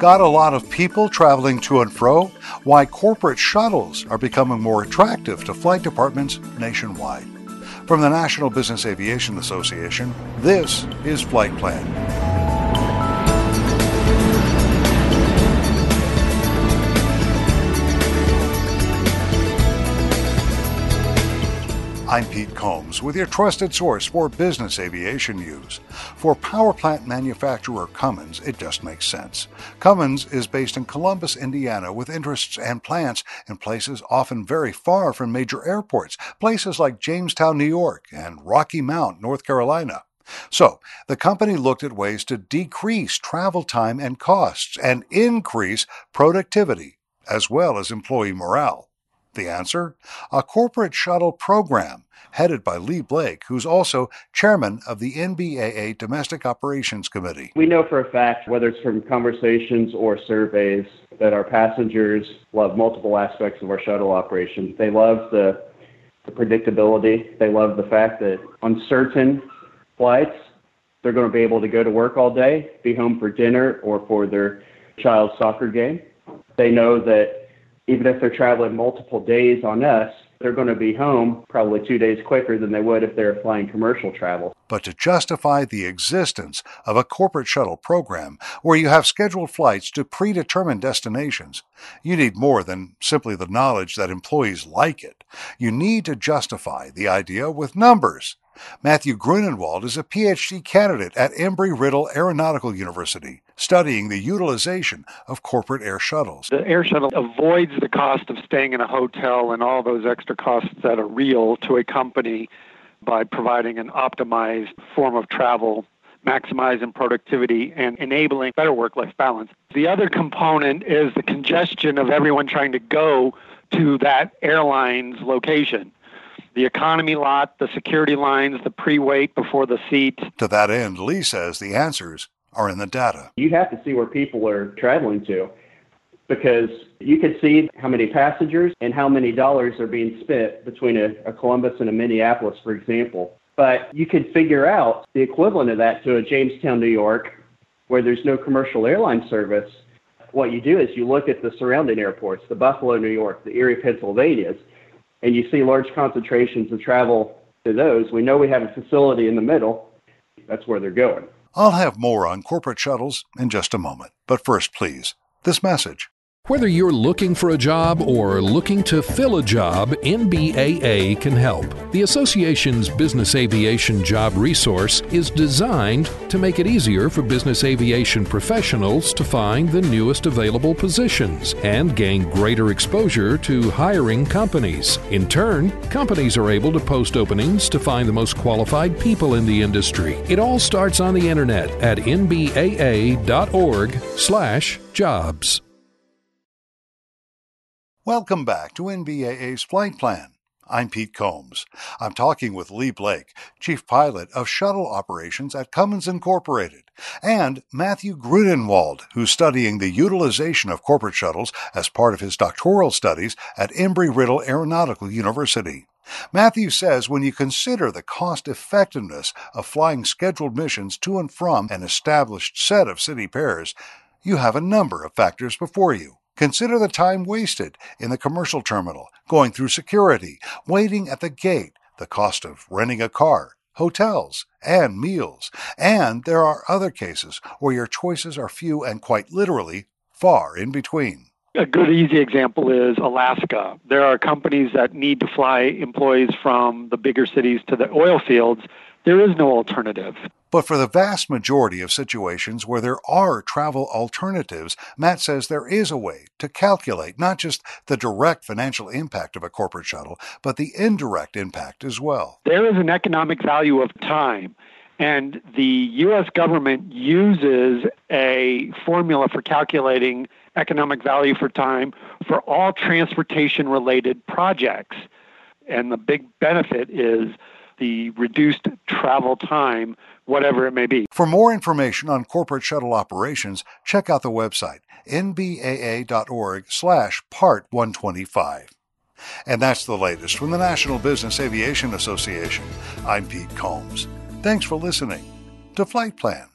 Got a lot of people traveling to and fro? Why corporate shuttles are becoming more attractive to flight departments nationwide. From the National Business Aviation Association, this is Flight Plan. I'm Pete Combs with your trusted source for business aviation news. For power plant manufacturer Cummins, it just makes sense. Cummins is based in Columbus, Indiana, with interests and plants in places often very far from major airports, places like Jamestown, New York, and Rocky Mount, North Carolina. So, the company looked at ways to decrease travel time and costs and increase productivity, as well as employee morale. The answer? A corporate shuttle program headed by Lee Blake, who's also chairman of the NBAA Domestic Operations Committee. We know for a fact, whether it's from conversations or surveys, that our passengers love multiple aspects of our shuttle operation. They love the, the predictability, they love the fact that on certain flights, they're going to be able to go to work all day, be home for dinner or for their child's soccer game. They know that even if they're traveling multiple days on us, they're going to be home probably two days quicker than they would if they're flying commercial travel. But to justify the existence of a corporate shuttle program where you have scheduled flights to predetermined destinations, you need more than simply the knowledge that employees like it. You need to justify the idea with numbers. Matthew Grunenwald is a PhD candidate at Embry-Riddle Aeronautical University, studying the utilization of corporate air shuttles. The air shuttle avoids the cost of staying in a hotel and all those extra costs that are real to a company by providing an optimized form of travel maximizing productivity and enabling better work life balance. The other component is the congestion of everyone trying to go to that airline's location the economy lot, the security lines, the pre wait before the seat. To that end, Lee says the answers are in the data. You have to see where people are traveling to because you could see how many passengers and how many dollars are being spent between a, a, Columbus and a Minneapolis, for example. But you could figure out the equivalent of that to a Jamestown, New York, where there's no commercial airline service. What you do is you look at the surrounding airports, the Buffalo, New York, the Erie, Pennsylvania, and you see large concentrations of travel to those, we know we have a facility in the middle. That's where they're going. I'll have more on corporate shuttles in just a moment. But first, please, this message. Whether you're looking for a job or looking to fill a job, NBAA can help. The association's business aviation job resource is designed to make it easier for business aviation professionals to find the newest available positions and gain greater exposure to hiring companies. In turn, companies are able to post openings to find the most qualified people in the industry. It all starts on the internet at nbaa.org/jobs. Welcome back to NBAA's Flight Plan. I'm Pete Combs. I'm talking with Lee Blake, Chief Pilot of Shuttle Operations at Cummins Incorporated, and Matthew Grunenwald, who's studying the utilization of corporate shuttles as part of his doctoral studies at Embry-Riddle Aeronautical University. Matthew says when you consider the cost effectiveness of flying scheduled missions to and from an established set of city pairs, you have a number of factors before you. Consider the time wasted in the commercial terminal, going through security, waiting at the gate, the cost of renting a car, hotels, and meals. And there are other cases where your choices are few and quite literally far in between. A good, easy example is Alaska. There are companies that need to fly employees from the bigger cities to the oil fields. There is no alternative. But for the vast majority of situations where there are travel alternatives, Matt says there is a way to calculate not just the direct financial impact of a corporate shuttle, but the indirect impact as well. There is an economic value of time. And the U.S. government uses a formula for calculating economic value for time for all transportation related projects. And the big benefit is the reduced travel time, whatever it may be. For more information on corporate shuttle operations, check out the website nbaa.org slash part 125. And that's the latest from the National Business Aviation Association. I'm Pete Combs. Thanks for listening to Flight Plan.